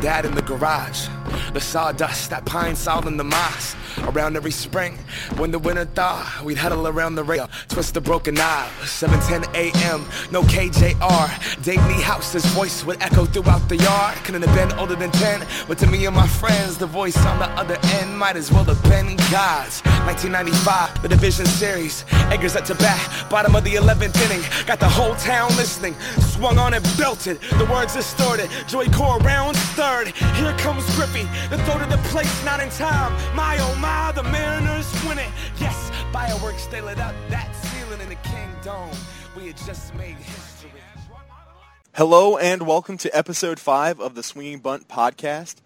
dad in the garage. The sawdust, that pine sol in the moss. Around every spring, when the winter thaw, we'd huddle around the rail, twist the broken knob. 7:10 a.m., no KJR. Dave Niehaus's voice would echo throughout the yard. Couldn't have been older than 10, but to me and my friends, the voice on the other end might as well have been God's. 1995, the division series. Edgar's at to bat, bottom of the 11th inning. Got the whole town listening. Swung on and belted, the words distorted. Joey Cora rounds third. Here comes Griffey, the throw to the place, not in time. My my, the Mariners win it. Yes, fireworks they lit up that ceiling in the Kingdome. We had just made history. Hello and welcome to episode five of the Swinging Bunt podcast.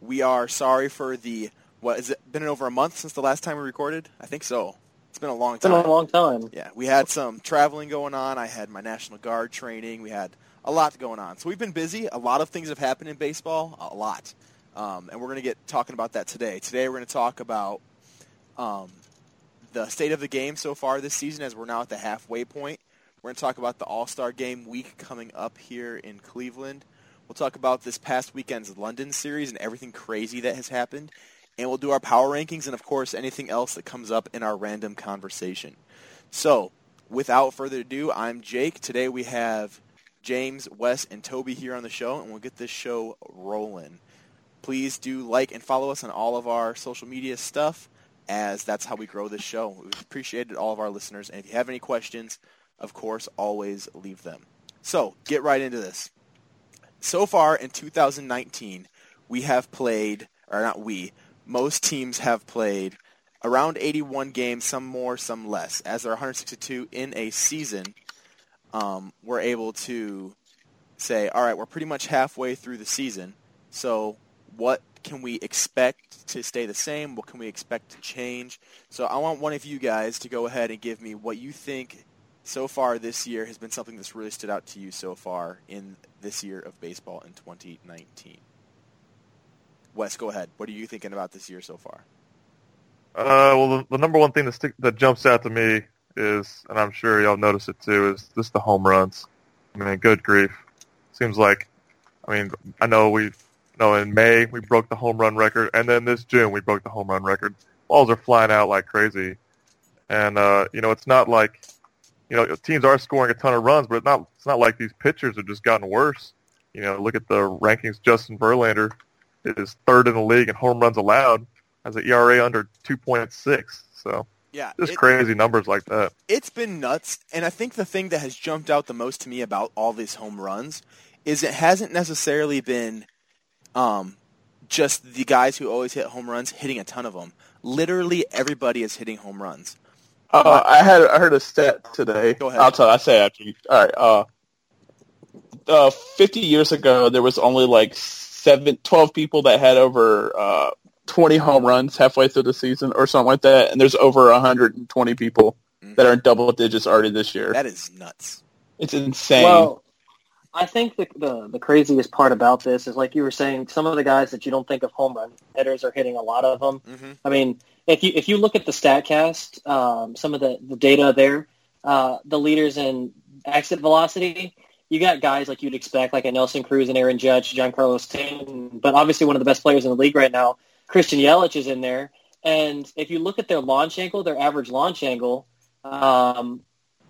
We are sorry for the what has it been over a month since the last time we recorded? I think so. It's been a long time. It's been a long time. Yeah, we had some traveling going on. I had my National Guard training. We had a lot going on. So we've been busy. A lot of things have happened in baseball. A lot. Um, and we're going to get talking about that today. Today we're going to talk about um, the state of the game so far this season as we're now at the halfway point. We're going to talk about the All-Star Game week coming up here in Cleveland. We'll talk about this past weekend's London series and everything crazy that has happened and we'll do our power rankings and, of course, anything else that comes up in our random conversation. So, without further ado, I'm Jake. Today we have James, Wes, and Toby here on the show, and we'll get this show rolling. Please do like and follow us on all of our social media stuff, as that's how we grow this show. We appreciate it all of our listeners, and if you have any questions, of course, always leave them. So, get right into this. So far in 2019, we have played, or not we, most teams have played around 81 games, some more, some less. As there are 162 in a season, um, we're able to say, all right, we're pretty much halfway through the season. So what can we expect to stay the same? What can we expect to change? So I want one of you guys to go ahead and give me what you think so far this year has been something that's really stood out to you so far in this year of baseball in 2019. Wes, go ahead. What are you thinking about this year so far? Uh, well, the, the number one thing that stick, that jumps out to me is, and I'm sure y'all notice it too, is just the home runs. I mean, good grief. Seems like, I mean, I know we, know, in May we broke the home run record, and then this June we broke the home run record. Balls are flying out like crazy, and uh, you know, it's not like, you know, teams are scoring a ton of runs, but it's not, it's not like these pitchers have just gotten worse. You know, look at the rankings. Justin Verlander is third in the league in home runs allowed, has an ERA under 2.6. So yeah, just it, crazy numbers like that. It's been nuts, and I think the thing that has jumped out the most to me about all these home runs is it hasn't necessarily been um, just the guys who always hit home runs hitting a ton of them. Literally everybody is hitting home runs. Uh, I had I heard a stat today. Go ahead. I'll tell. I say after you. All right. Uh, uh, 50 years ago, there was only like seven, 12 people that had over uh, 20 home runs halfway through the season or something like that, and there's over 120 people mm-hmm. that are in double digits already this year. That is nuts. It's insane. Well, I think the, the, the craziest part about this is like you were saying, some of the guys that you don't think of home run hitters are hitting a lot of them. Mm-hmm. I mean, if you if you look at the Statcast, um, some of the, the data there, uh, the leaders in exit velocity, you got guys like you'd expect, like a Nelson Cruz and Aaron Judge, Giancarlo Stanton, but obviously one of the best players in the league right now, Christian Yelich is in there. And if you look at their launch angle, their average launch angle, um,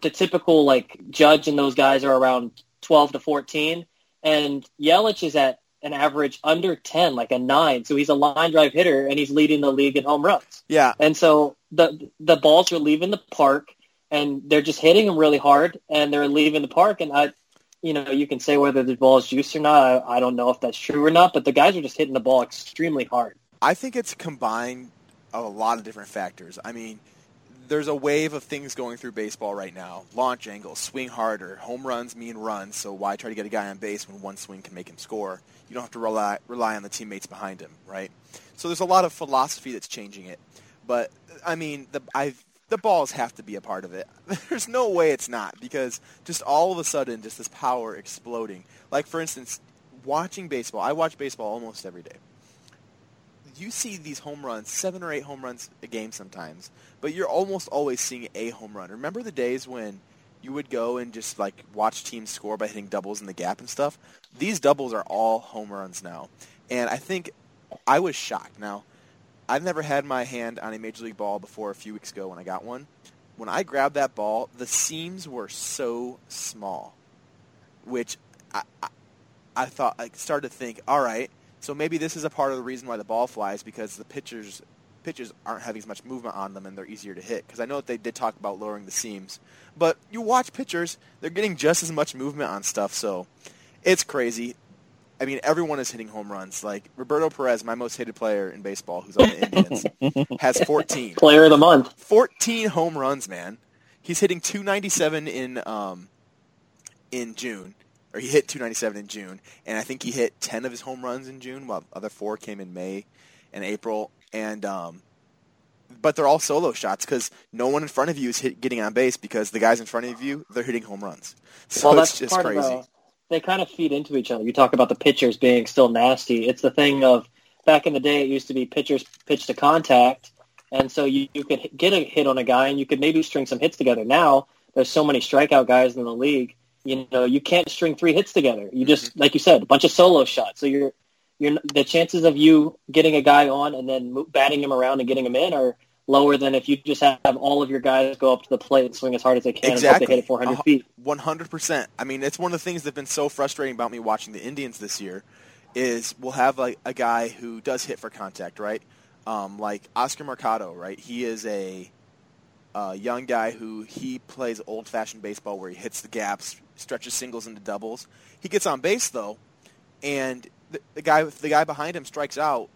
the typical like Judge and those guys are around 12 to 14, and Yelich is at an average under 10, like a nine. So he's a line drive hitter, and he's leading the league in home runs. Yeah. And so the the balls are leaving the park, and they're just hitting them really hard, and they're leaving the park. And I you know, you can say whether the ball is juiced or not. I, I don't know if that's true or not, but the guys are just hitting the ball extremely hard. I think it's combined a lot of different factors. I mean, there's a wave of things going through baseball right now. Launch angles, swing harder, home runs mean runs, so why try to get a guy on base when one swing can make him score? You don't have to rely, rely on the teammates behind him, right? So there's a lot of philosophy that's changing it. But, I mean, the, I've the balls have to be a part of it. There's no way it's not because just all of a sudden, just this power exploding. Like for instance, watching baseball. I watch baseball almost every day. You see these home runs, seven or eight home runs a game sometimes, but you're almost always seeing a home run. Remember the days when you would go and just like watch teams score by hitting doubles in the gap and stuff. These doubles are all home runs now, and I think I was shocked. Now, I've never had my hand on a major league ball before. A few weeks ago when I got one, when I grabbed that ball, the seams were so small, which I, I, I thought I started to think, all right, so maybe this is a part of the reason why the ball flies because the pitchers pitches aren't having as much movement on them and they're easier to hit. Because I know that they did talk about lowering the seams, but you watch pitchers, they're getting just as much movement on stuff. So it's crazy. I mean, everyone is hitting home runs. Like Roberto Perez, my most hated player in baseball, who's on the Indians, has 14. Player of the month. 14 home runs, man. He's hitting 297 in um, in June, or he hit 297 in June, and I think he hit 10 of his home runs in June, while the other four came in May and April. And um, but they're all solo shots because no one in front of you is hit, getting on base because the guys in front of you they're hitting home runs. So well, it's that's just crazy. The, they kind of feed into each other. You talk about the pitchers being still nasty. It's the thing of back in the day, it used to be pitchers pitch to contact, and so you, you could get a hit on a guy and you could maybe string some hits together. Now there's so many strikeout guys in the league. You know, you can't string three hits together. You just, Mm-hmm. like you said, a bunch of solo shots. So you're, you're the chances of you getting a guy on and then batting him around and getting him in are lower than if you just have all of your guys go up to the plate and swing as hard as they can and Exactly. they hit it 400 Uh-huh. feet. One hundred percent. I mean, it's one of the things that's been so frustrating about me watching the Indians this year. Is we'll have like a guy who does hit for contact, right? Um, like Oscar Mercado, right? He is a uh, young guy who he plays old-fashioned baseball where he hits the gaps, stretches singles into doubles. He gets on base though, and the, the guy the guy behind him strikes out.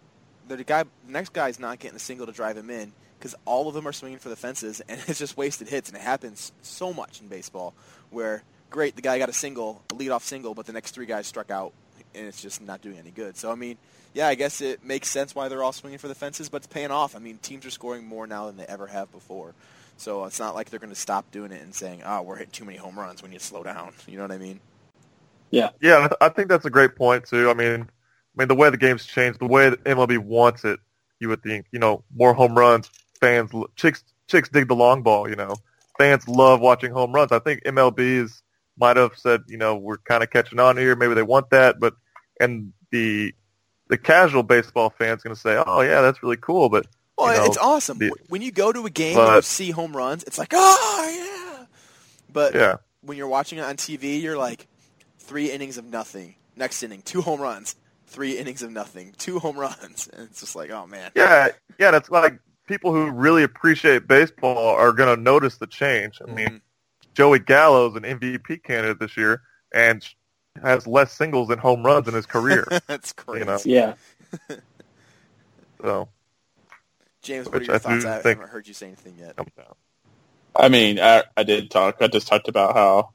The guy, the next guy's not getting a single to drive him in because all of them are swinging for the fences, and it's just wasted hits. And it happens so much in baseball where great the guy got a single, a leadoff single, but the next three guys struck out, and it's just not doing any good. So I mean, yeah, I guess it makes sense why they're all swinging for the fences, but it's paying off. I mean, teams are scoring more now than they ever have before. So it's not like they're going to stop doing it and saying, "Oh, we're hitting too many home runs. We need to slow down." You know what I mean? Yeah, Yeah, I, think that's a great point too. I mean, I mean the way the game's changed, the way that MLB wants it, you would think, you know, more home runs. Fans, l- chicks, chicks dig the long ball. You know, fans love watching home runs. I think MLB's might have said, you know, we're kind of catching on here. Maybe they want that, but and the the casual baseball fan's going to say, oh yeah, that's really cool, but Well, you know, it's awesome the- when you go to a game and you see home runs. It's like, oh yeah. But yeah, when you're watching it on TV, you're like, three innings of nothing. Next inning, two home runs. Three innings of nothing. Two home runs. And it's just like, oh man. yeah, yeah. That's like people who really appreciate baseball are going to notice the change. I mean. Mhm. Joey Gallo's an MVP candidate this year and has less singles than home runs in his career. that's crazy. You know. Yeah. so James, what are your I thoughts? do I haven't heard you say anything yet. I mean, I, I did talk. I just talked about how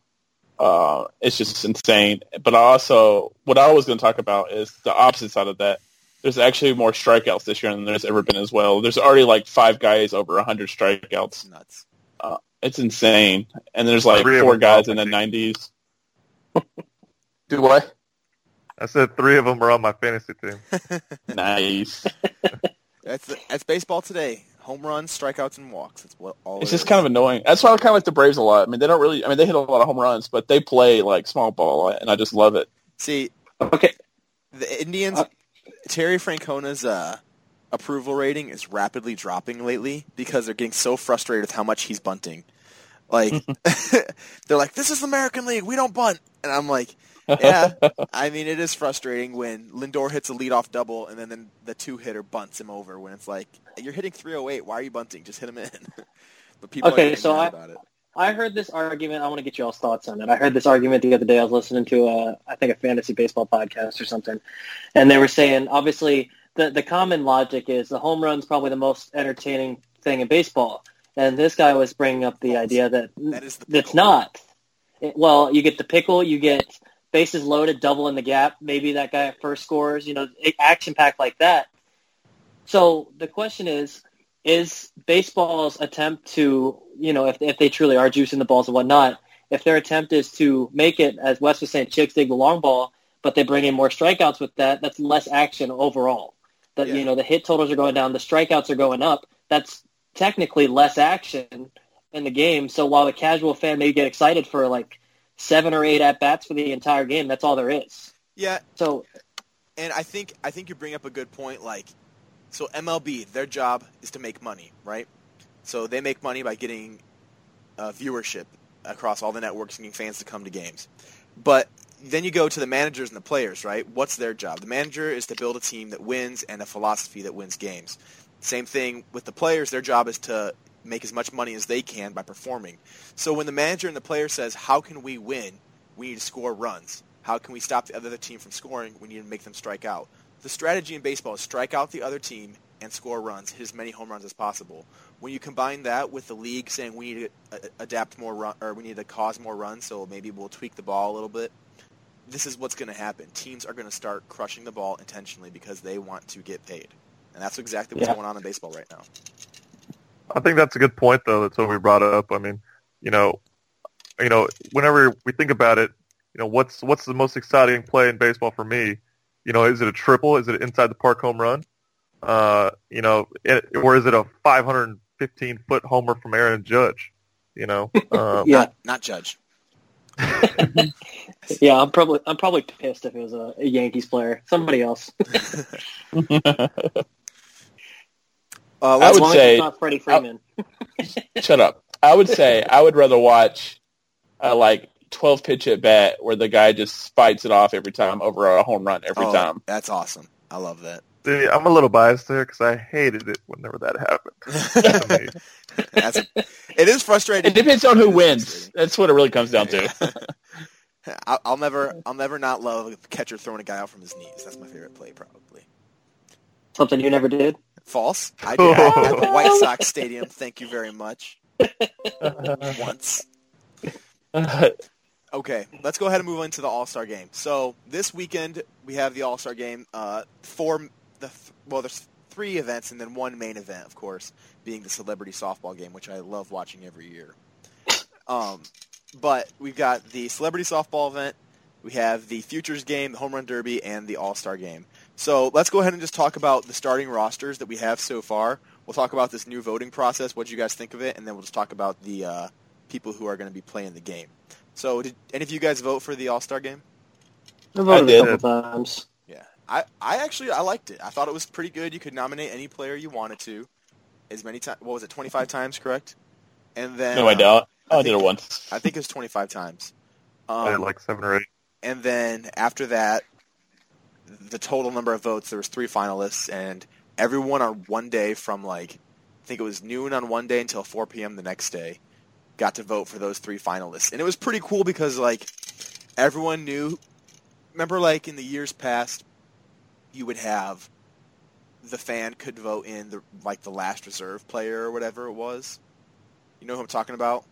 uh, it's just insane. But I also, what I was going to talk about is the opposite side of that. There's actually more strikeouts this year than there's ever been as well. There's already like five guys over 100 strikeouts. It's nuts. It's insane. And there's like Three four guys in the my 90s. Do what? I said three of them are on my fantasy team. Nice. That's that's baseball today. Home runs, strikeouts, and walks. That's what all. It's it just is. kind of annoying. That's why I kind of like the Braves a lot. I mean, they don't really. I mean, they hit a lot of home runs, but they play like small ball, and I just love it. see Okay. the Indians. Uh, Terry Francona's uh, approval rating is rapidly dropping lately because they're getting so frustrated with how much he's bunting. Like they're like, "This is the American League. We don't bunt," and I'm like, "Yeah." I mean, it is frustrating when Lindor hits a leadoff double and then, then the two hitter bunts him over. When it's like, "You're hitting 308. Why are you bunting? Just hit him in." but people Okay, getting so I- about it. I heard this argument. I want to get y'all's thoughts on it. I heard this argument the other day. I was listening to a, I think a fantasy baseball podcast or something, and they were saying obviously the the common logic is the home run's probably the most entertaining thing in baseball, and this guy was bringing up the idea that That is the that's not. It- well, you get the pickle, you get bases loaded, double in the gap. Maybe that guy at first scores. You know, action packed like that. So the question is, is baseball's attempt to, you know, if, if they truly are juicing the balls and whatnot, if their attempt is to make it, as Wes was saying, chicks dig the long ball, but they bring in more strikeouts with that, that's less action overall. That, Yeah. you know, the hit totals are going down, the strikeouts are going up. That's technically less action in the game. So while the casual fan may get excited for like seven or eight at bats for the entire game, that's all there is. Yeah, So and I think I think you bring up a good point. Like, so MLB, their job is to make money, right? So they make money by getting uh, viewership across all the networks and getting fans to come to games. But then you go to the managers and the players, right? What's their job? The manager is to build a team that wins and a philosophy that wins games. Same thing with the players. Their job is to make as much money as they can by performing. So when the manager and the player says, "How can we win? We need to score runs. How can we stop the other team from scoring? We need to make them strike out." The strategy in baseball is strike out the other team and score runs, hit as many home runs as possible. When you combine that with the league saying we need to uh, adapt more run, or we need to cause more runs, so maybe we'll tweak the ball a little bit. This is what's going to happen. Teams are going to start crushing the ball intentionally because they want to get paid, and that's exactly what's Yeah. going on in baseball right now. I think that's a good point, though. That's what we brought up. I mean, you know, you know, whenever we think about it, you know, what's what's the most exciting play in baseball for me? You know, is it a triple? Is it an inside the park home run? Uh, you know, it, or is it a 515 foot homer from Aaron Judge? You know, um, Yeah. Not, not Judge. yeah, I'm probably I'm probably pissed if it was a, a Yankees player, somebody else. Uh, I let's- As would long as say- it's not Freddie Freeman. Shut up. I would say I would rather watch a like 12 pitch at bat where the guy just spites it off every time over a home run every oh, time. That's awesome. I love that. see, I'm a little biased there because I hated it whenever that happened. to me. That's it is frustrating. It depends on who wins. That's what it really comes down to. I'll, I'll never, I'll never not love a catcher throwing a guy out from his knees. That's my favorite play, probably. Something you never did. False. I did that at the White Sox Stadium. Thank you very much. Once. Okay, let's go ahead and move into the All Star game. So this weekend we have the All Star game. Uh, four, the th- well, there's three events and then one main event, of course, being the celebrity softball game, which I love watching every year. Um, but we've got the celebrity softball event. We have the futures game, the home run derby, and the All Star game. So let's go ahead and just talk about the starting rosters that we have so far. We'll talk about this new voting process. What do you guys think of it? And then we'll just talk about the uh, people who are going to be playing the game. So, did any of you guys vote for the All Star game? I voted did. a couple times. Yeah, I, I actually I liked it. I thought it was pretty good. You could nominate any player you wanted to, as many times. What was it? Twenty five times, correct? And then no, I uh, don't. I I did it once. I think it was twenty five times. I had Um, like seven or eight. and then after that, the total number of votes there was three finalists, and everyone on one day from like I think it was noon on one day until 4 p.m. the next day got to vote for those three finalists, and it was pretty cool because like everyone knew. Remember, like in the years past, you would have the fan could vote in the like the last reserve player or whatever it was. You know who I'm talking about?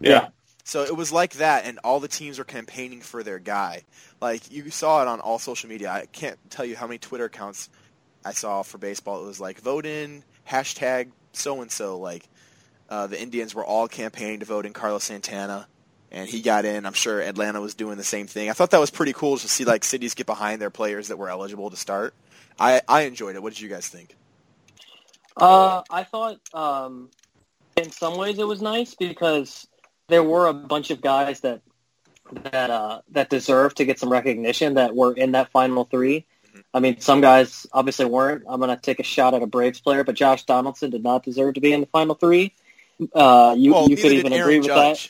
Yeah. So it was like that, and all the teams were campaigning for their guy. Like you saw it on all social media. I can't tell you how many Twitter accounts I saw for baseball. It was like vote in hashtag so and so. Like uh, the Indians were all campaigning to vote in Carlos Santana, and he got in. I'm sure Atlanta was doing the same thing. I thought that was pretty cool to see like cities get behind their players that were eligible to start. I I enjoyed it. What did you guys think? Uh, I thought um, in some ways it was nice because there were a bunch of guys that that uh, that deserved to get some recognition that were in that final 3 I mean, some guys obviously weren't. I'm going to take a shot at a Braves player, but Josh Donaldson did not deserve to be in the final three. Uh, you well, you could even Aaron agree with that.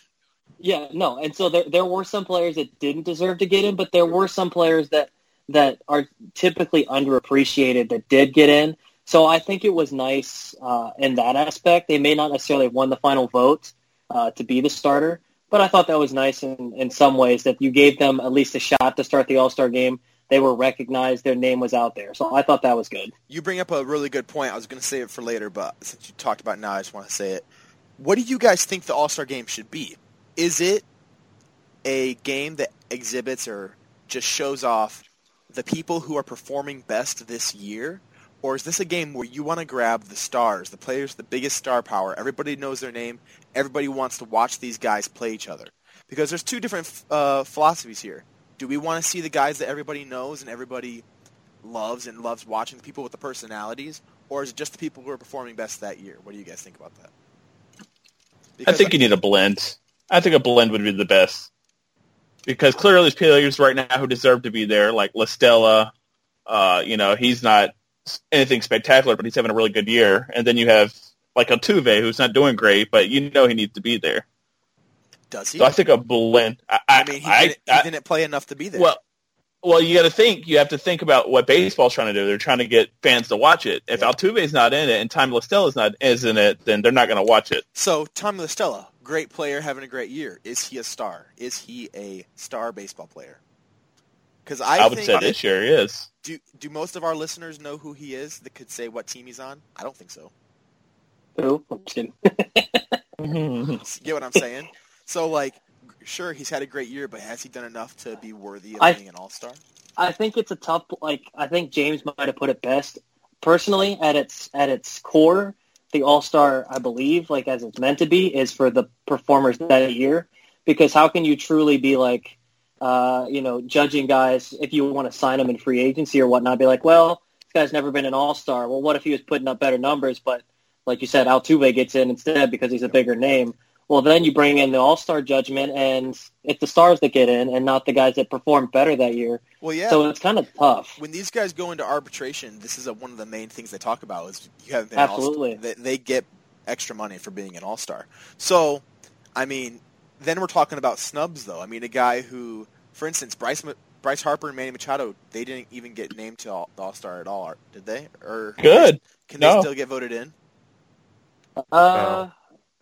Yeah, no, and so there there were some players that didn't deserve to get in, but there were some players that that are typically underappreciated that did get in. So I think it was nice uh, in that aspect. They may not necessarily have won the final vote uh, to be the starter, but I thought that was nice in, in some ways that you gave them at least a shot to start the All Star game. They were recognized; their name was out there, so I thought that was good. You bring up a really good point. I was going to say it for later, but since you talked about it now, I just want to say it. What do you guys think the All Star Game should be? Is it a game that exhibits or just shows off the people who are performing best this year? Or is this a game where you want to grab the stars, the players, the biggest star power? Everybody knows their name. Everybody wants to watch these guys play each other. Because there's two different uh, philosophies here. Do we want to see the guys that everybody knows and everybody loves and loves watching the people with the personalities, or is it just the people who are performing best that year? What do you guys think about that? I think you need a blend. I think a blend would be the best because clearly there's players right now who deserve to be there, like La Stella. Uh, you know, he's not anything spectacular, but he's having a really good year. And then you have like Altuve, who's not doing great, but you know he needs to be there. Does he? So I think a blend. I, I mean, he, I, didn't, he I- didn't play enough to be there. well, well, you got to think. You have to think about what baseball's trying to do. They're trying to get fans to watch it. If Yeah. Altuve's not in it and Time La Stella's not is in it, then they're not going to watch it. so Tommy La Stella, great player, having a great year. Is he a star? Is he a star baseball player? Because I, I, would think say this year he is. do do most of our listeners know who he is that could say what team he's on? I don't think so. Who? I'm just kidding. You get what I'm saying? so like, sure, he's had a great year, but has he done enough to be worthy of I- being an All Star? I think it's a tough. Like I think James might have put it best. Personally, at its at its core, the All Star, I believe, like as it's meant to be, is for the performers that year. Because how can you truly be like, uh, you know, judging guys if you want to sign them in free agency or whatnot? Be like, well, this guy's never been an All Star. Well, what if he was putting up better numbers, but like you said, Altuve gets in instead because he's a bigger name. Well, then you bring in the All Star judgment, and it's the stars that get in, and not the guys that performed better that year. Well, yeah. So it's kind of tough. when these guys go into arbitration, this is a, one of the main things they talk about is you haven't been Absolutely. They, they get extra money for being an All Star. So, I mean, then we're talking about snubs, though. I mean, a guy who, for instance, Bryce Bryce Harper and Manny Machado, they didn't even get named to all, the All Star at all, did they? Or Good. Can No. they still get voted in? Uh,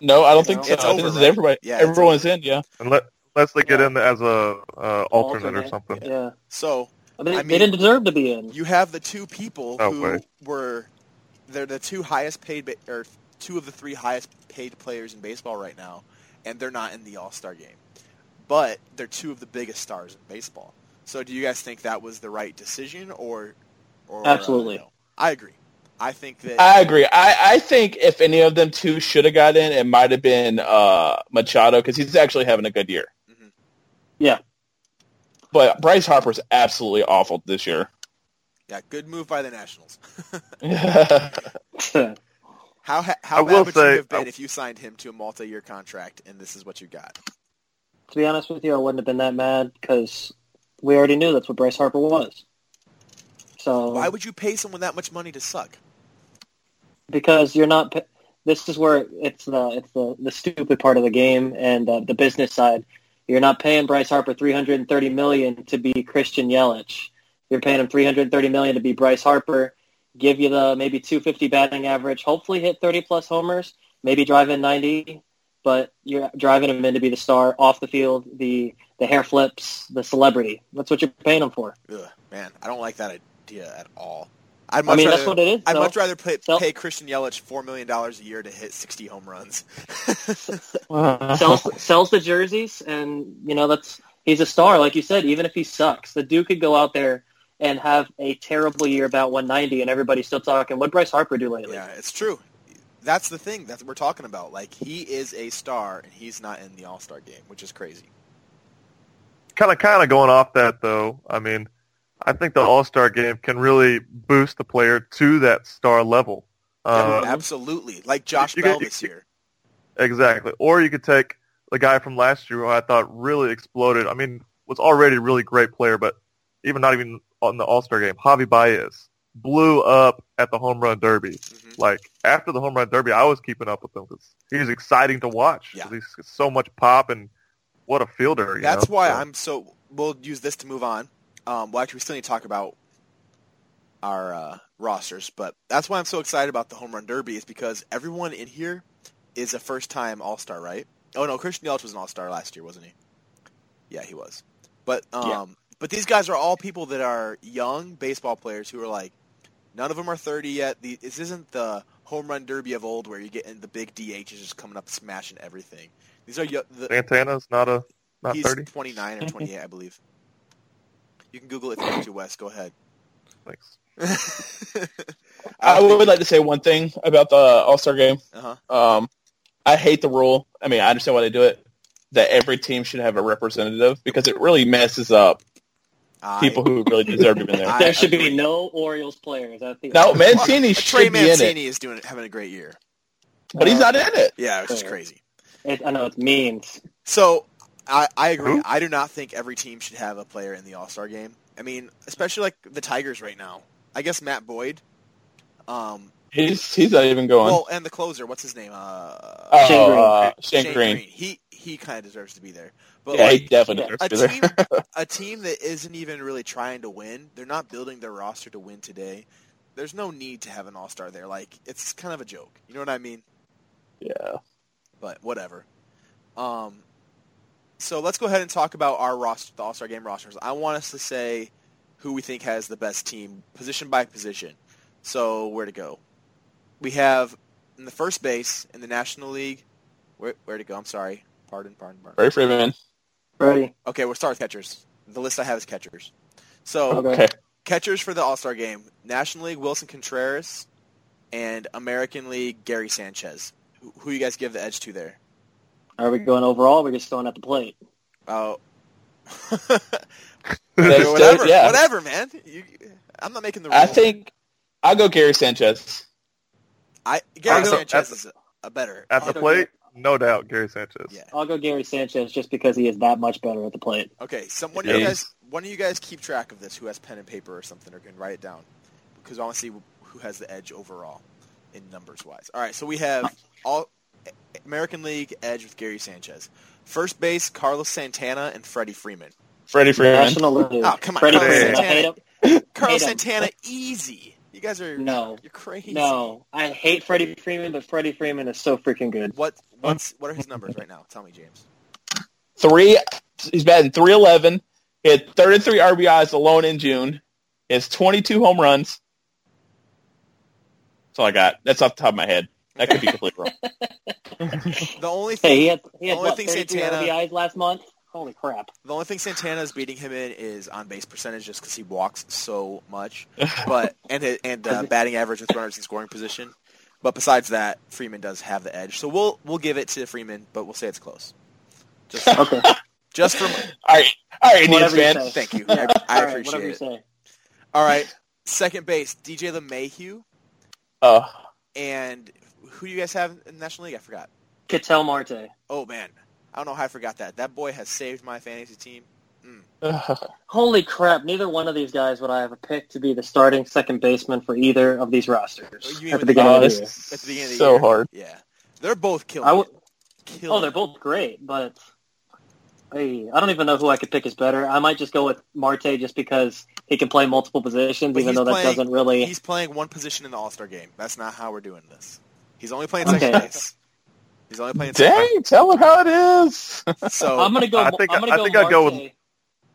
No, I don't think so. It's I think over, this is right? everybody. Yeah, everyone's in. Yeah. Unless, unless they get Yeah. in as a uh, alternate, or something. yeah. So I mean, I they didn't deserve to be in. you have the two people Oh, who wait. were they're the two highest paid or two of the three highest paid players in baseball right now, and they're not in the All Star game, but they're two of the biggest stars in baseball. So, do you guys think that was the right decision, or, or uh, Absolutely. no? I agree. I think that I agree. I, I think if any of them two should have got in, it might have been uh, Machado because he's actually having a good year. Mhm. Yeah. But Bryce Harper's absolutely awful this year. yeah, good move by the Nationals. yeah, how ha- how will bad would you have been I- if you signed him to a multi year contract and this is what you got? to be honest with you, I wouldn't have been that mad because we already knew that's what Bryce Harper was. So Why would you pay someone that much money to suck? Because you're not. This is where it's the it's the, the stupid part of the game and uh, the business side. You're not paying Bryce Harper 330 million to be Christian Yelich. You're paying him 330 million to be Bryce Harper. Give you the maybe 250 batting average. Hopefully hit 30 plus homers. Maybe drive in 90. But you're driving him in to be the star off the field, the the hair flips, the celebrity. That's what you're paying him for. Ugh, man, I don't like that idea at all. I'd I much mean, rather, that's what it is. I'd so- much rather pay, so- pay Christian Yelich four million dollars a year to hit sixty home runs. sells sells the jerseys, and you know that's he's a star, like you said. Even if he sucks, the dude could go out there and have a terrible year, about 190, and everybody's still talking. What Bryce Harper do lately? yeah, it's true. That's the thing that we're talking about. Like he is a star, and he's not in the All Star game, which is crazy. Kind of, kind of going off that though. I mean, I think the All Star game can really boost the player to that star level. Uh, Absolutely, like Josh you Bell this year. Exactly. Or you could take the guy from last year who I thought really exploded. I mean, was already a really great player, but even not even on the All-Star game, Javi Baez blew up at the home run derby. Mhm. Like after the home run derby, I was keeping up with him because he's exciting to watch. Yeah. He's so much pop and what a fielder. You That's know? why So- I'm so. We'll use this to move on. Um, well, actually, we still need to talk about our uh, rosters, but that's why I'm so excited about the home run derby is because everyone in here is a first time All Star, right? Oh no, Christian Yelich was an All Star last year, wasn't he? Yeah, he was. But um, Yeah. but these guys are all people that are young baseball players who are like, none of them are 30 yet. The, this isn't the home run derby of old where you get in the big DH is just coming up smashing everything. These are the, Santana's not a not He's thirty. 29 or 28, I believe. You can Google it if you want to, Wes. Go ahead. Thanks. I would like to say one thing about the All Star game. Uh-huh. Um, I hate the rule. I mean, I understand why they do it. That every team should have a representative because it really messes up I- people who really deserve to be there. I there should agree. be no Orioles players. I think No, Well, Mancini Trey should be in Mancini it, is doing having a great year. but he's not in it. Yeah, which is Fair. crazy. It, I know it's means. So I, I agree. Who? I do not think every team should have a player in the All Star game. I mean, especially like the Tigers right now. I guess Matt Boyd. Um, He's he's not even going. well, and the closer, what's his name? Uh, oh, Shane Greene. uh, Shane, Shane Greene. He he kind of deserves to be there. But Yeah, like, he definitely deserves a to be there. team, a team that isn't even really trying to win. They're not building their roster to win today. There's no need to have an All Star there. Like it's kind of a joke. You know what I mean? yeah. but whatever. Um, so let's go ahead and talk about our roster, the All Star Game rosters. I want us to say who we think has the best team, position by position. So where to go? We have in the first base in the National League. Where where to go? I'm sorry. Pardon, pardon, pardon. Ray Freeman. Ready? Okay, we'll start with catchers. The list I have is catchers. So Okay. Okay. catchers for the All Star Game: National League Willson Contreras, and American League Gary Sanchez. Who, who you guys give the edge to there? Are we going overall? Or are we just going at the plate? Oh. That's- whatever, yeah. whatever, man. You, I'm not making the rules. I think I'll go Gary Sanchez. I Gary At the- Sanchez at is a, a better. At the Okay. plate, no doubt, Gary Sanchez. Yeah. I'll go Gary Sanchez just because he is that much better at the plate. Okay, some one of Yeah. you guys, one of you guys keep track of this. Who has pen and paper or something, or can write it down, because I want to see who has the edge overall in numbers wise. All right, so we have all American League edge with Gary Sanchez. First base, Carlos Santana and Freddie Freeman. Freddie Freeman. National oh, League. Oh, come on, Freddie Carlos Freeman. I Santana. hate him. Carlos Hate him. Santana, easy. You guys are No. You're crazy. No, I hate Freddie Freeman, but Freddie Freeman is so freaking good. What what's what are his numbers right now? Tell me, James. Three. He's batting 311. He had 33 RBIs alone in June. He has 22 home runs. That's all I got. That's off the top of my head. That could be completely wrong. The only thing Hey, he had he had Only what, thing Santana- RBIs last month. Holy crap! The only thing Santana is beating him in is on base percentage, just because he walks so much. But and his- and uh, batting average with runners in scoring position. But besides that, Freeman does have the edge. So we'll we'll give it to Freeman, but we'll say it's close. Just Okay, just from All right. All right, Indians Whatever you fan. thank you. Yeah, I, I all right, appreciate whatever you it. say. All right, second base DJ LeMahieu, Uh, and who do you guys have in the National League? I forgot. Ketel Marte. Oh man, I don't know how I forgot that. That boy has saved my fantasy team. Mm. Holy crap! Neither one of these guys would I ever pick to be the starting second baseman for either of these rosters oh, You at the with beginning oh, of the this year. At the beginning of the so year. hard. Yeah, they're both killing. I it. Killing Oh, they're both great, but hey, I don't even know who I could pick as better. I might just go with Marte just because he can play multiple positions, But even he's though that playing- doesn't really. He's playing one position in the All Star game. That's not how we're doing this. He's only playing Okay. second base. He's only playing second Dang, tell him how it is. So I'm gonna go. I think- I'm gonna I go. think I'd go with-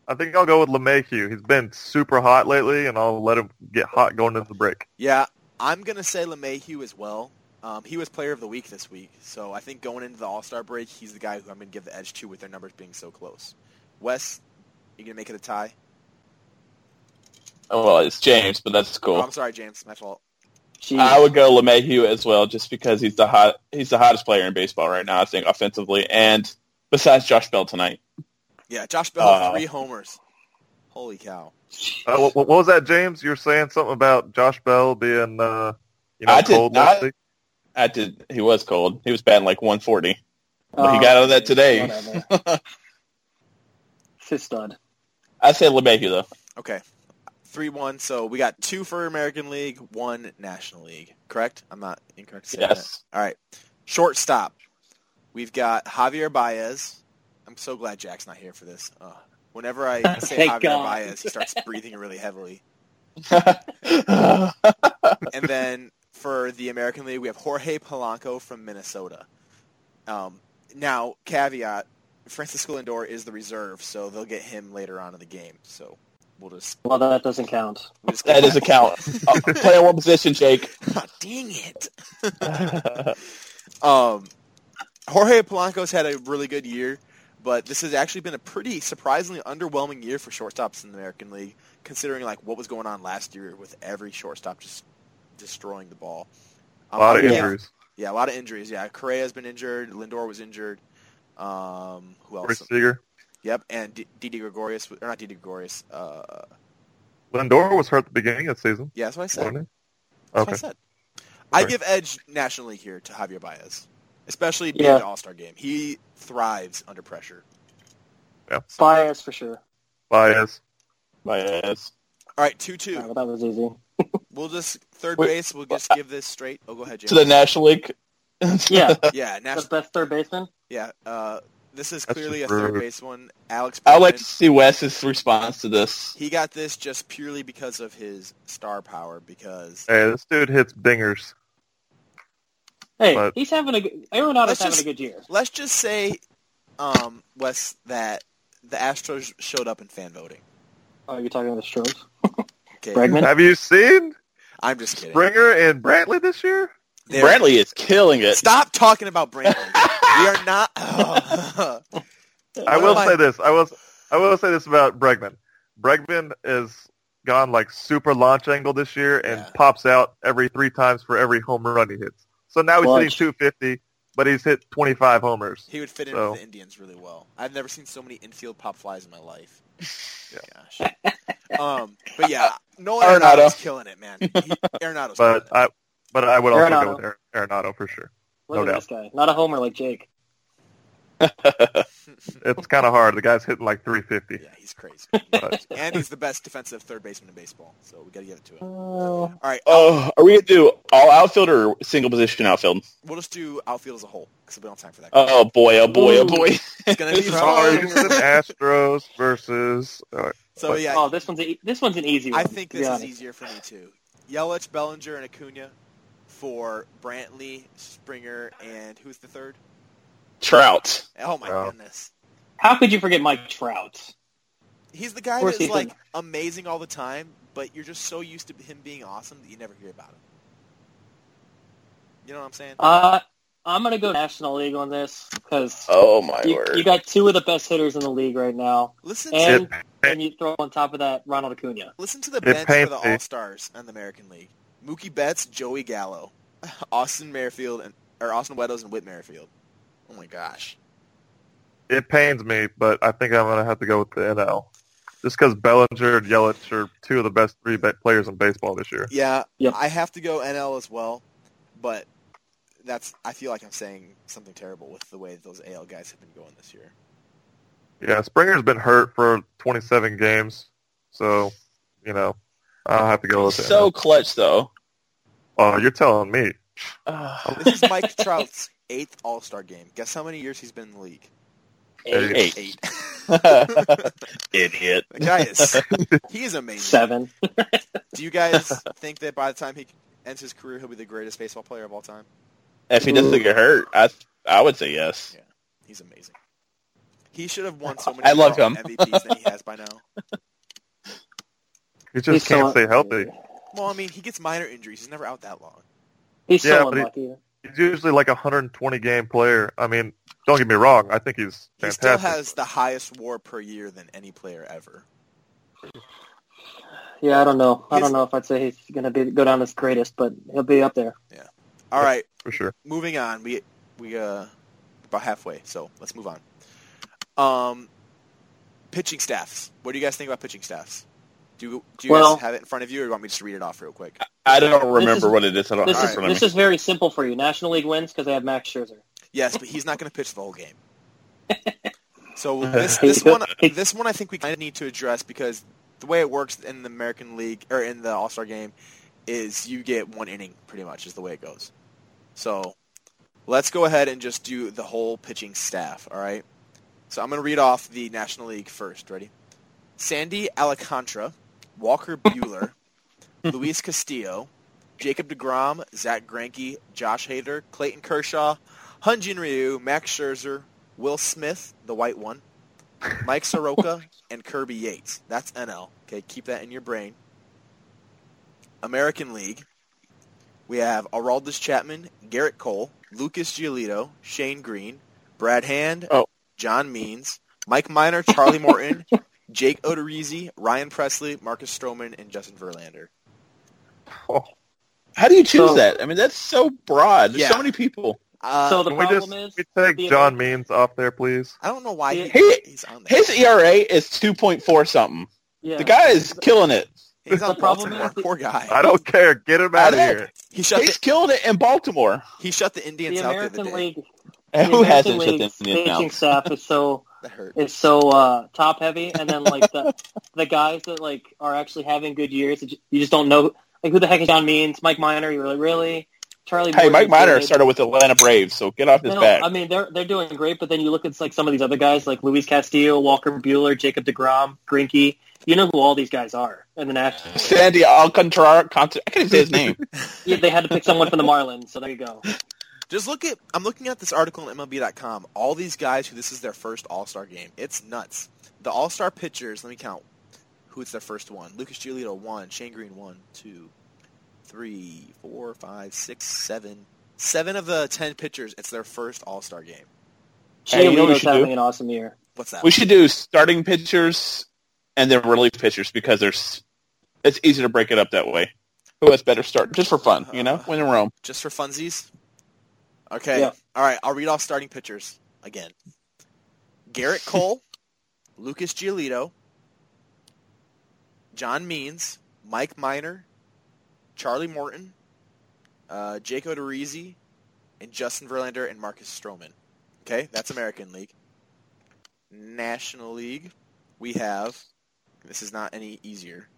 I think I'll go with LeMahieu. He's been super hot lately, and I'll let him get hot going into the break. yeah, I'm gonna say LeMahieu as well. Um, he was Player of the Week this week, so I think going into the All Star break, he's the guy who I'm gonna give the edge to with their numbers being so close. Wes, you gonna make it a tie? Oh, well, it's James, but that's Oh, cool. I'm sorry, James. My fault. Jeez. I would go LeMahieu as well, just because he's the hot he's the hottest player in baseball right now. I think offensively, and besides Josh Bell tonight. Yeah, Josh Bell, Uh, three homers. Holy cow! Uh, what, what was that, James? You were saying something about Josh Bell being, uh, you know, I did not- I did. He was cold. He was batting like 140. But he Oh, got out of that today. Whatever. He's a stud. I say LeMahieu though. Okay, three one. So we got two for American League, one National League. Correct? I'm not incorrect. Yes. that. All right. Shortstop. We've got Javier Baez. I'm so glad Jack's not here for this. Uh, whenever I say Javier God. Baez, he starts breathing really heavily. And then for the American League, we have Jorge Polanco from Minnesota. Um, now, caveat: Francisco Lindor is the reserve, so they'll get him later on in the game. So we'll just, Well, that doesn't count. we'll just that is a count. Oh, play in one position, Jake. Ah, dang it. Um, Jorge Polanco's had a really good year, but this has actually been a pretty surprisingly underwhelming year for shortstops in the American League, considering like what was going on last year with every shortstop just destroying the ball. A Um, lot of yeah, injuries. Yeah, a lot of injuries. Yeah, Correa's been injured. Lindor was injured. Um, who Corey else? Seager. Yep, and D- Didi Gregorius, or not Didi Gregorius. Uh, Lindor was hurt at the beginning of the season. yeah, that's what I said. wasn't? That's Okay. what I said. I give edge National League here to Javier Baez. especially being Yeah. an All-Star game. He thrives under pressure. Bias for sure. Baez. Baez. All right, two-two. All right, well, that was easy. We'll just third Wait. base. We'll just give this straight. Oh, go ahead, James. To the National League. Yeah, yeah, the best third baseman. Yeah, uh, this is That's clearly a third base one. Alex. I would like to see Wes's response to this. He got this just purely because of his star power. Because Hey, this dude hits dingers. Hey, But- he's having a good. Arenado's Let's having just- a good year. let's just say, um, Wes, that the Astros showed up in fan voting. Oh, you're talking about the Stros? Okay, Bregman? Have you seen I'm just kidding. Springer and Brantley this year? They're- Brantley is killing it. Stop talking about Brantley. we are not. I will am I- say this. I will. I will say this about Bregman. Bregman is gone like super launch angle this year and Yeah. pops out every three times for every home run he hits. So now he's Clutch. hitting 250, but he's hit 25 homers. He would fit in So- with the Indians really well. I've never seen so many infield pop flies in my life. Gosh. um, but yeah, Nolan Arenado. Arenado's killing it, man. He, Arenado's killing But it. I, but I would also Arenado. go with Ar- Arenado for sure. Look No at doubt. this guy. Not a homer like Jake. It's kind of hard. The guy's hitting like 350. yeah, he's crazy. But and he's the best defensive third baseman in baseball, so we got to give it to him. Oh, All right, Oh, are we gonna do all outfield or single position outfield? we'll just do outfield as a whole because we don't have time for that. Oh boy, oh boy, oh boy. it's gonna be this is hard. Astros versus. Uh, So yeah, oh, this one's a, this one's an easy one. I think this be is honest. easier for me too. Yelich, Bellinger, and Acuna for Brantley, Springer, and who's the third? Trout. Oh my Wow. goodness. How could you forget Mike Trout? He's the guy Of that's like been- amazing all the time, but you're just so used to him being awesome that you never hear about him. You know what I'm saying? Uh, I'm gonna go National League on this because Oh my you, word. you got two of the best hitters in the league right now, listen and to and you throw on top of that Ronald Acuna. listen to the bench for the. All Stars and the American League. Mookie Betts, Joey Gallo, Austin Merrifield, and or Austin Meadows and Whit Merrifield. Oh my gosh. it pains me, but I think I'm gonna have to go with the NL, just because Bellinger and Yelich are two of the best three players in baseball this year. Yeah, Yep. I have to go NL as well, but that's I feel like I'm saying something terrible with the way those AL guys have been going this year. Yeah, Springer's been hurt for 27 games, so you know I'll have to go with the so NL. clutch though. Oh, you're telling me? Ah, This is Mike Trout's eighth All Star game. Guess how many years he's been in the league? Eight. Eight. Eight. Idiot. The guy is he is amazing. Seven. Do you guys think that by the time he ends his career, he'll be the greatest baseball player of all time? If he doesn't get hurt, I I would say yes. He's amazing. He should have won so many I love him. MVPs than he has by now. He just He's can't so- stay healthy. Well, I mean, he gets minor injuries. He's never out that long. He's Yeah, so but he- He's usually like a 120 game player. I mean, don't get me wrong. I think he's He still has the highest WAR per year than any player ever. Yeah, I don't know. I don't know if I'd say he's gonna be go down as greatest, but he'll be up there. Yeah. All right, for sure. moving on. We we uh about halfway, so let's move on. Um, pitching staffs. What do you guys think about pitching staffs? Do you, do you Well- guys have it in front of you, or do you want me to just read it off real quick? I don't remember is- what it is. I don't This have it is in front of this is very simple for you. National League wins because they have Max Scherzer. Yes, but he's not going to pitch the whole game. So this this one this one I think we kind of need to address because the way it works in the American League or in the All Star game is you get one inning pretty much is the way it goes. So let's go ahead and just do the whole pitching staff. All right. So I'm going to read off the National League first. Ready? Sandy Alcantara, Walker Buehler, Luis Castillo, Jacob DeGrom, Zack Greinke, Josh Hader, Clayton Kershaw, Hyunjin Ryu, Max Scherzer, Will Smith, the white one, Mike Soroka, and Kirby Yates. That's NL. Okay, keep that in your brain. American League. We have Aroldis Chapman, Gerrit Cole, Lucas Giolito, Shane Greene, Brad Hand, Oh. John Means, Mike Minor, Charlie Morton, Jake Odorizzi, Ryan Presley, Marcus Stroman, and Justin Verlander. Oh, How do you choose So- that? I mean, that's so broad. There's Yeah. so many people. Uh, so the can we just problem is we take John Means off there, please? I don't know why he, He- he's on there. His ERA is 2.4 something. yeah. The guy is killing it. He's the on problem Baltimore. is the- Poor guy. I don't care. Get him out of here. He shut He's the killing it in Baltimore. he shut the Indians the out the American other. League the Who hasn't American shut League's them in pitching staff is so That hurt. is so uh, top heavy, and then like the the guys that like are actually having good years, you just don't know like who the heck is John Means, Mike Minor. You're like really Charlie. Hey, Mike Minor started with the Atlanta Braves, so get off his back. I mean they're they're doing great, but then you look at like some of these other guys like Luis Castillo, Walker Buehler, Jacob Degrom, Greinke. You know who all these guys are in the national. Sandy Alcantara, I can't even say his name. Yeah, they had to pick someone from the Marlins, so there you go. Just look at. I'm looking at this article on MLB.com. All these guys who this is their first All Star game. It's nuts. The All Star pitchers. Let me count. Who it's their first one? Lucas Giolito one. Shane Greene one, two, three, four, five, six, seven. Seven of the ten pitchers. It's their first All Star game. Hey, you know we should having do? an awesome year. What's that? We should do starting pitchers and then relief pitchers because there's it's easy to break it up that way. Who has better start? Just for fun, you know, uh, when in Rome. Just for funsies. Okay. Yeah. All right. I'll read off starting pitchers again. Gerrit Cole, Lucas Giolito, John Means, Mike Minor, Charlie Morton, uh, Odorizzi, and Justin Verlander and Marcus Stroman. Okay, that's American League. National League, we have. This is not any easier.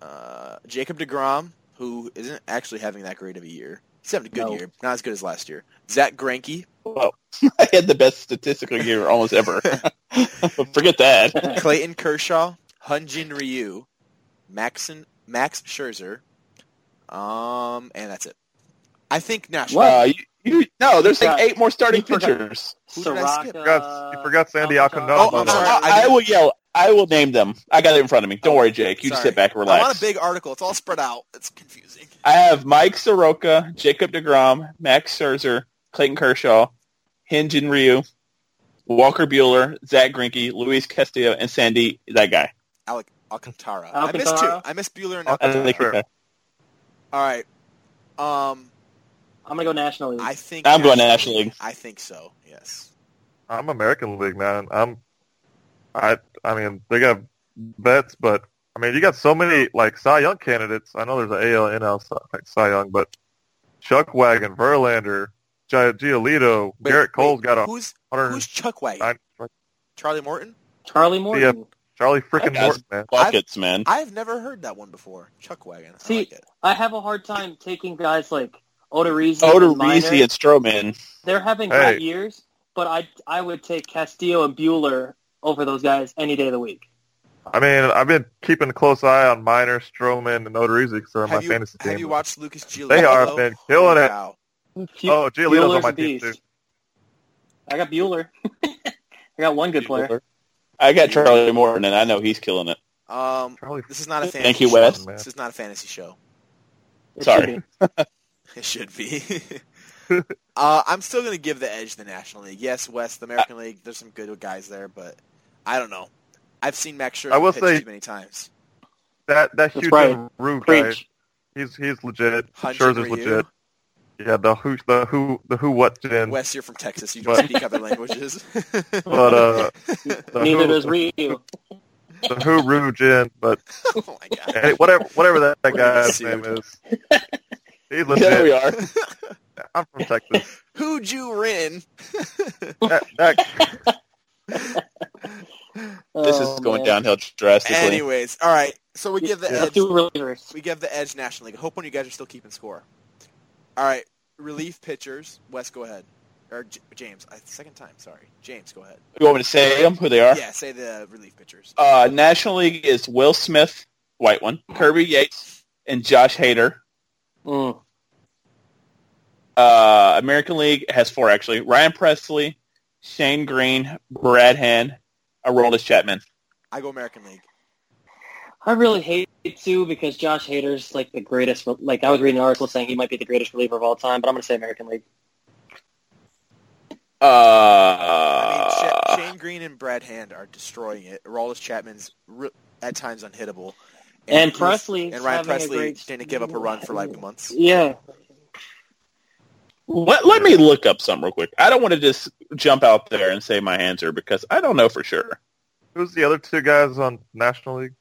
Uh, Jacob Degrom, who isn't actually having that great of a year. He's having a good No. year, not as good as last year. Zack Greinke, Well, I had the best statistical year almost ever. Forget that. Clayton Kershaw, Hyun-Jin Ryu, Maxon, Max Scherzer, um, and that's it. I think National. Uh, you, you, no, there's like forgot- eight more starting pitchers. Who did I skip? Soroka, You forgot- you forgot Sandy Alcantara. Alcantara. Oh, I'm I, sorry. I- I will yell. I will name them. I got it in front of me. Don't worry, Jake. You just sit back and relax. I want relax. a big article. It's all spread out. It's confusing. I have Mike Soroka, Jacob DeGrom, Max Scherzer, Clayton Kershaw, Hyun-Jin Ryu, Walker Buehler, Zack Greinke, Luis Castillo, and Sandy, that guy. Alec Alcantara. I missed two. I missed Buehler and Al- Alcantara. don't think Sure. he- All right. Um, I'm gonna go National League. I think I'm going to National League. I think so. Yes. I'm American League man. I'm. I I mean they got vets, but I mean you got so many like Cy Young candidates. I know there's an AL NL Cy, Cy Young, but Chuck Wagon, Verlander, Gi- Giolito, Wait, Gerrit Cole's wait, got a Who's hundred. who's Chuck Wagon? Charlie Morton? Charlie Morton. Charlie That freaking Morton, man. Buckets, man. I've never heard that one before. Chuck Wagon. I See, like it. I have a hard time taking guys like Odorizzi, and Minor. Odorizzi and Stroman. They're having Hey. great years, but I I would take Castillo and Buehler over those guys any day of the week. I mean I've been keeping a close eye on Minor, Stroman, and Odorizzi because they're on my Have you, fantasy have you watched Lucas Giolito? They are, though? man, killing it. Wow. Oh, Giolito's on my team beast. too. I got Buehler. I got one good player. I got Charlie Morton, and I know he's killing it. Um, Charlie, this is not a fantasy Thank you, show. Wes. This is not a fantasy show. It Sorry. should. It should be. uh, I'm still going to give the edge to the National League. Yes, Wes, the American League, there's some good guys there, but I don't know. I've seen Max Scherzer I will pitch say- too many times. that that That's huge right. Rue guy, he's he's legit. Hunjin Scherzer's legit. Yeah, the who the who the who what gen. Wes, you're from Texas. You don't But- speak other languages. But uh, the Neither who, does Ryu. the who Rue gen. But oh my god. any, whatever whatever that, that guy's name is, he's There we are. I'm from Texas. Who'd you win? That, that, This is Oh, going man. downhill drastically. Anyways, all right. So we give the Let's edge. do relievers. We give the edge National League. I hope one of you guys are still keeping score. All right, relief pitchers. Wes, go ahead. Or J- James, I, second time. Sorry, James, go ahead. You want me to say them, who they are? Yeah, say the relief pitchers. Uh, National League is Will Smith, white one, Kirby Yates, and Josh Hader. Mm. Uh, American League has four actually: Ryan Pressly, Shane Greene, Brad Hand, Aroldis Chapman. I go American League. I really hate to because Josh Hader's like the greatest. Like I was reading an article saying he might be the greatest reliever of all time, but I'm going to say American League. Uh, I mean, Shane Greene and Brad Hand are destroying it. Aroldis Chapman's re- at times unhittable. And he's- Pressly and Ryan having Pressly great- didn't give up a run for like months. Yeah, let, let me look up something real quick. I don't want to just jump out there and say my answer because I don't know for sure. who's the other two guys on National League?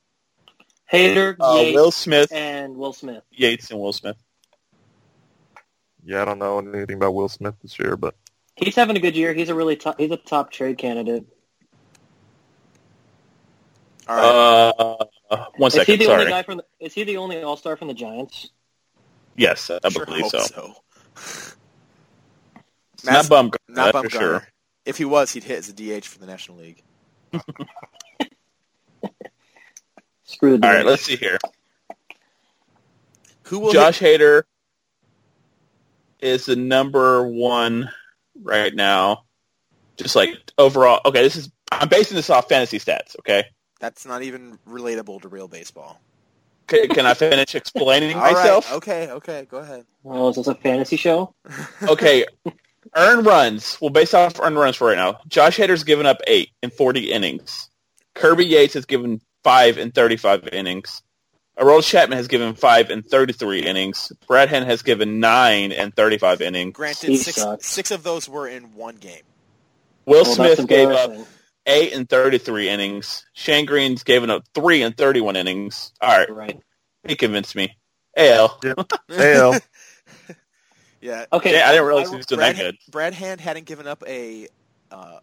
Hader, Uh, Yates, Will Smith, and Will Smith. Yates, and Will Smith. Yeah, I don't know anything about Will Smith this year, but He's having a good year. He's a really top, he's a top trade candidate. All right. Uh, one Is he the Sorry. only guy from? The, is he the only All Star from the Giants? Yes, I sure believe hope so. so. It's not Bumgarner, Not that's for sure. If he was, he'd hit as a DH for the National League. Screw the All right, Giants. let's see here. Who will Josh Hader is the number one right now. Just like overall, okay, this is I'm basing this off fantasy stats. Okay. That's not even relatable to real baseball. can, can I finish explaining All right. myself? Okay. Okay. Go ahead. Oh, is this a fantasy show? Okay, earned runs. Well, based off earned runs for right now, Josh Hader's given up eight in 40 innings. Kirby Yates has given five in 35 innings. Aroldis Chapman has given five in 33 innings. Brad Hand has given nine in 35 innings. Granted, six six of those were in one game. Will Well, Smith gave up eight in 33 innings. Shane Greene's given up three in 31 innings. All right, Right. he convinced me. AL. AL. Yeah. Okay. Yeah, I didn't realize I- he was doing Brad, that good. Brad Hand hadn't given up a uh,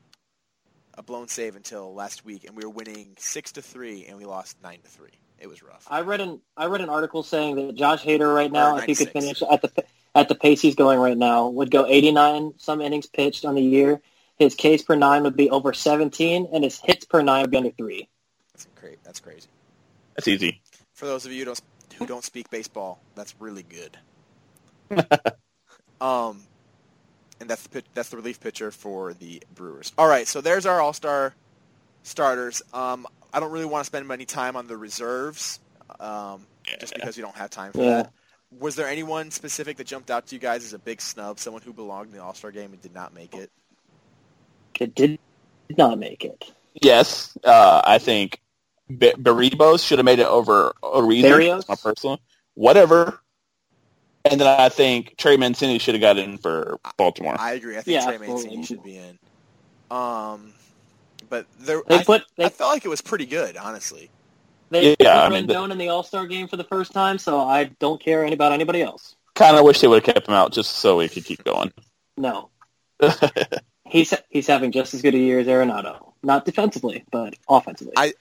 a blown save until last week, and we were winning six to three, and we lost nine to three. It was rough. I read an I read an article saying that Josh Hader right now, if he could finish at the at the pace he's going right now, would go 89 some innings pitched on the year. His Ks per nine would be over 17, and his hits per nine would be under three. That's crazy. That's crazy. That's easy. For those of you who don't, who don't speak baseball, that's really good. um, and that's the pit, that's the relief pitcher for the Brewers. All right, so there's our All Star starters. Um, I don't really want to spend any time on the reserves, um, just because we don't have time for Yeah. that. Was there anyone specific that jumped out to you guys as a big snub? Someone who belonged in the All Star game and did not make it? It did not make it. Yes, uh, I think B- Barribos should have made it over Oriza. Berrios? My personal, whatever. And then I think Trey Mancini should have got in for Baltimore. I agree. I think Yeah, Trey absolutely. Mancini should be in. Um, but there, They I, put I they felt like it was pretty good, honestly. they Yeah, I mean, the- in the All Star game for the first time, so I don't care about anybody else. kind of wish they would have kept him out just so we could keep going. No, he's he's having just as good a year as Arenado. Not defensively, but offensively. I- It,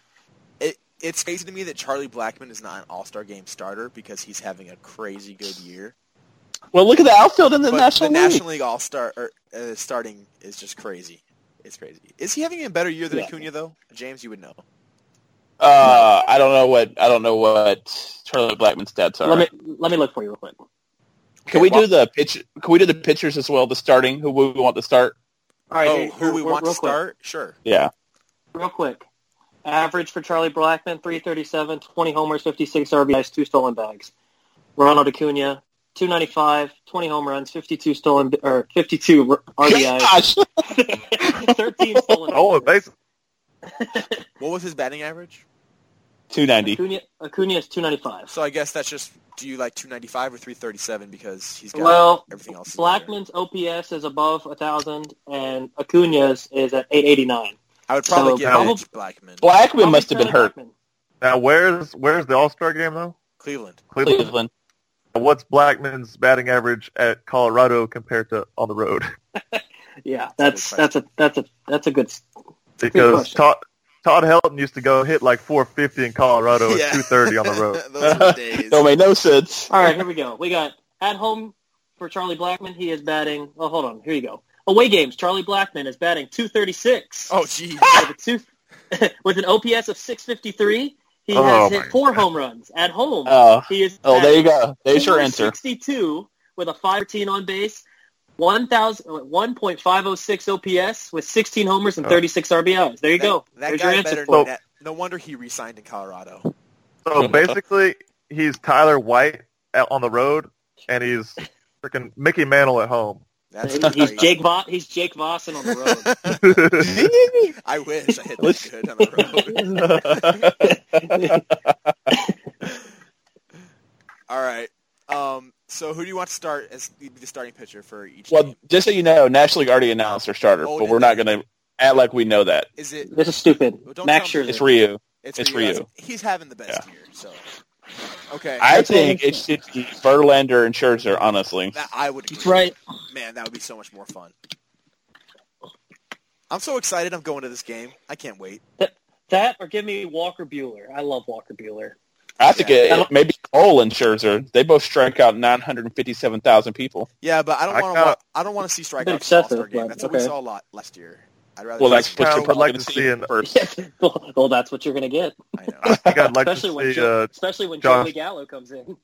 it's crazy to me that Charlie Blackmon is not an All Star game starter because he's having a crazy good year. well, look at the outfield in the but National the League. National League All Star uh, starting is just crazy. It's crazy. Is he having a better year than Yeah. Acuna though? James, you would know. Uh, I don't know what I don't know what Charlie Blackmon's stats are. let me let me look for you real quick. can we do the pitch? Can we do the pitchers as well? The starting who we want to start? All right, oh, here- who we want to real quick. start? Sure. Yeah, Real quick. Average for Charlie Blackmon, 337, 20 homers, 56 RBIs, 2 stolen bags. Ronald Acuna, 295, 20 home runs, 52 stolen or 52 RBIs, Gosh, 13 stolen Oh, bases. What was his batting average? two ninety. Acuna, Acuna is 295. So I guess that's just. Do you like 295 or 337 because he's got Well, everything else? Blackmon's OPS is above 1,000, and Acuna's is at 889. I would probably so give probably- it to Blackmon. Blackmon must have been hurt. Blackmon. Now, where's where's the All Star game though? Cleveland. Cleveland. Cleveland. What's Blackmon's batting average at Colorado compared to on the road? Yeah, That's that's a that's a that's a good. Because question. Todd Todd Helton used to go hit like 450 in Colorado and 230 on the road. Those are days. Don't make no sense. All right, here we go. We got at home for Charlie Blackmon. He is batting. Oh, hold on. Here you go. Away games. Charlie Blackmon is batting 236. Oh, gee. with, two, with an OPS of 653. He Oh, has my hit four home runs at home. Oh, he is. oh, there you go. There's your answer. 462 with a 513 on base. 1,000 1.506 OPS with 16 homers and Oh. 36 RBIs. There you That, go. that There's guy your answer better for that, No wonder he resigned in Colorado. So basically, he's Tyler White on the road, and he's freaking Mickey Mantle at home. That's He's crazy. Jake Vo- He's Jake Vossen on the road. I wish I hit that good on the road. All right. Um, so who do you want to start as the the starting pitcher for each well, team? just so you know, National League already announced their starter, Oh, but we're they? not going to act like we know that. Is it? This is stupid. Well, Max tell. Scherzer. It's Ryu. It's, It's Ryu. Ryu. He's having the best year. So Okay. I think it should be Verlander and Scherzer. Honestly, that, I would. That's agree. right. Man, that would be so much more fun. I'm so excited. I'm going to this game. I can't wait. That or give me Walker Bueller. I love Walker Bueller. I think Yeah. it, it maybe Cole and Scherzer. They both strike out 957,000 people. Yeah, but I don't want to. I don't want to see strikeouts Bit in an All-Star game. but That's what we saw a lot last year. I'd rather. Well, that's what I you're would probably like going to to see see in- first. well, well, that's what you're going to get. I know. I think I'd like especially to when see. Joe, Uh, especially when Josh- Joey Gallo comes in.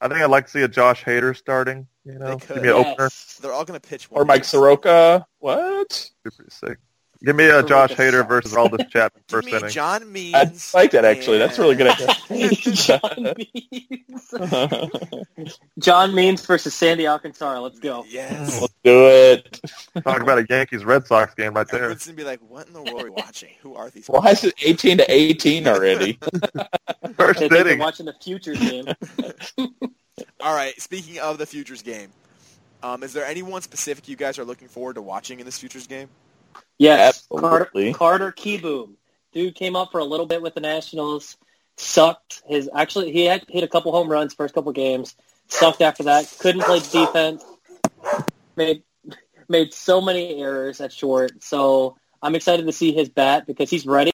I think I'd like to see a Josh Hader starting. You know, They could. give me an opener. Yes. They're all going to pitch one. Or Mike Soroka. What? Be pretty sick. Give me a Josh Hader versus Aroldis Chapman Give first me inning. John Means. I like that actually. That's really good and- John Means. John Means versus Sandy Alcantara. Let's go. Yes. Let's do it. Talk about a Yankees Red Sox game right there. It's gonna be like, "What in the world are we watching? Who are these?" Why is it 18 to 18 already? First They inning. watching the Futures game. All right. Speaking of the futures game, um, is there anyone specific you guys are looking forward to watching in this futures game? Yes, Absolutely. Carter, Carter Kieboom. Dude came up for a little bit with the Nationals. Sucked. His actually he had hit a couple home runs first couple games. Sucked after that. Couldn't play defense. Made made so many errors at short. So I'm excited to see his bat because he's ready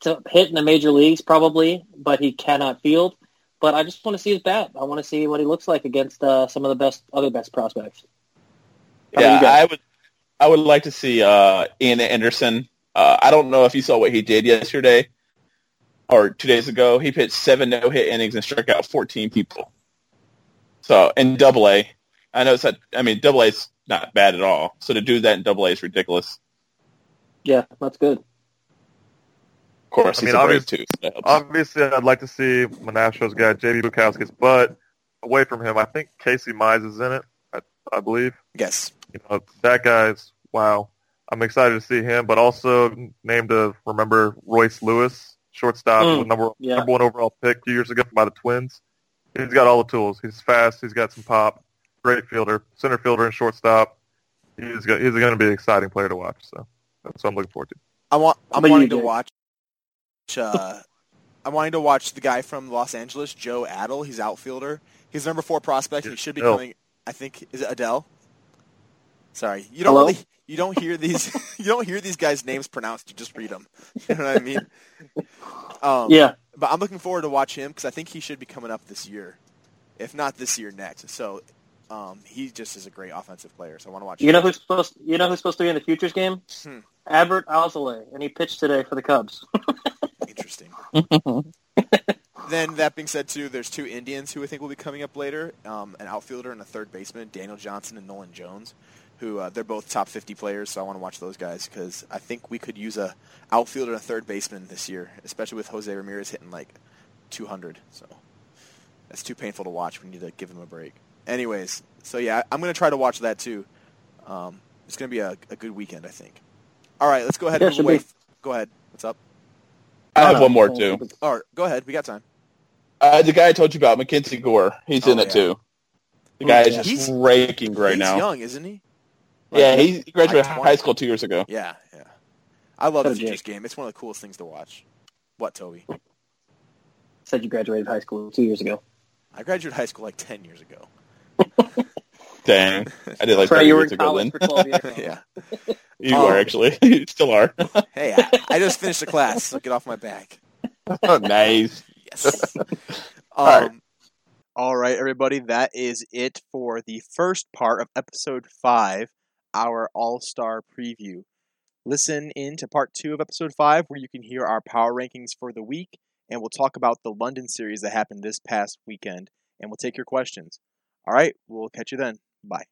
to hit in the major leagues probably, but he cannot field. But I just want to see his bat. I want to see what he looks like against uh, some of the best other best prospects. How Yeah. I would. I would like to see uh, Ian Anderson. Uh, I don't know if you saw what he did yesterday or two days ago. He pitched seven no-hit innings and struck out 14 people. So in Double A, I know it's not. I mean, Double A is not bad at all. So to do that in Double A is ridiculous. Yeah, that's good. Of course, I mean, a obvious- too. so. Obviously, I'd like to see my Nationals guy, JB Bukauskas, but away from him, I think Casey Mize is in it, I, I believe. Yes. You know, that guy's, wow. I'm excited to see him, but also named to remember Royce Lewis, shortstop, Mm, number, yeah. number one overall pick two years ago by the Twins. He's got all the tools. He's fast. He's got some pop. Great fielder, center fielder, and shortstop. He's go- he's going to be an exciting player to watch. So that's what I'm looking forward to. I want I'm wanting to watch. Uh, I'm wanting to watch the guy from Los Angeles, Jo Adell. He's outfielder. He's number four prospect. He should be Adele. coming. I think is it Adele? Sorry, you don't Hello? really. You don't hear these. you don't hear these guys' names pronounced. You just read them. You know what I mean? Um, Yeah, But I'm looking forward to watch him because I think he should be coming up this year, if not this year, next. So um, he just is a great offensive player. So I want to watch. You know him. who's supposed you know who's supposed to be in the futures game? Hmm. Adbert Alzolay, and he pitched today for the Cubs. Interesting. then that being said, too, there's two Indians who I think will be coming up later, um, an outfielder and a third baseman, Daniel Johnson and Nolan Jones, who uh, they're both top 50 players. So I want to watch those guys because I think we could use a outfielder and a third baseman this year, especially with Jose Ramirez hitting like 200. So that's too painful to watch. We need to give him a break. Anyways, so yeah, I'm going to try to watch that too. Um, it's going to be a, a good weekend, I think. All right, let's go ahead Yeah, and move away. be. Go ahead. What's up? I have Uh, one more too. All right, go ahead. We got time. Uh, the guy I told you about, Mackenzie Gore, he's Oh, in it yeah. too. The guy is just He's- raking right He's now. He's young, isn't he? Yeah, Like, he graduated like high school two years ago. Yeah, yeah. I love So the Futures game. It's one of the coolest things to watch. What, Tobi? Said you graduated high school two years ago. I graduated high school like 10 years ago. Dang, I did like Trey, 30 you were years in ago college then. for 12 years. yeah. You Oh. are actually, you still are. Hey, I, I just finished a class, so get off my back. Oh, nice. Yes. um, All right. all right, everybody. That is it for the first part of episode five, our All Star preview. Listen in to part two of episode five, where you can hear our power rankings for the week, and we'll talk about the London series that happened this past weekend, and we'll take your questions. All right, we'll catch you then. Bye.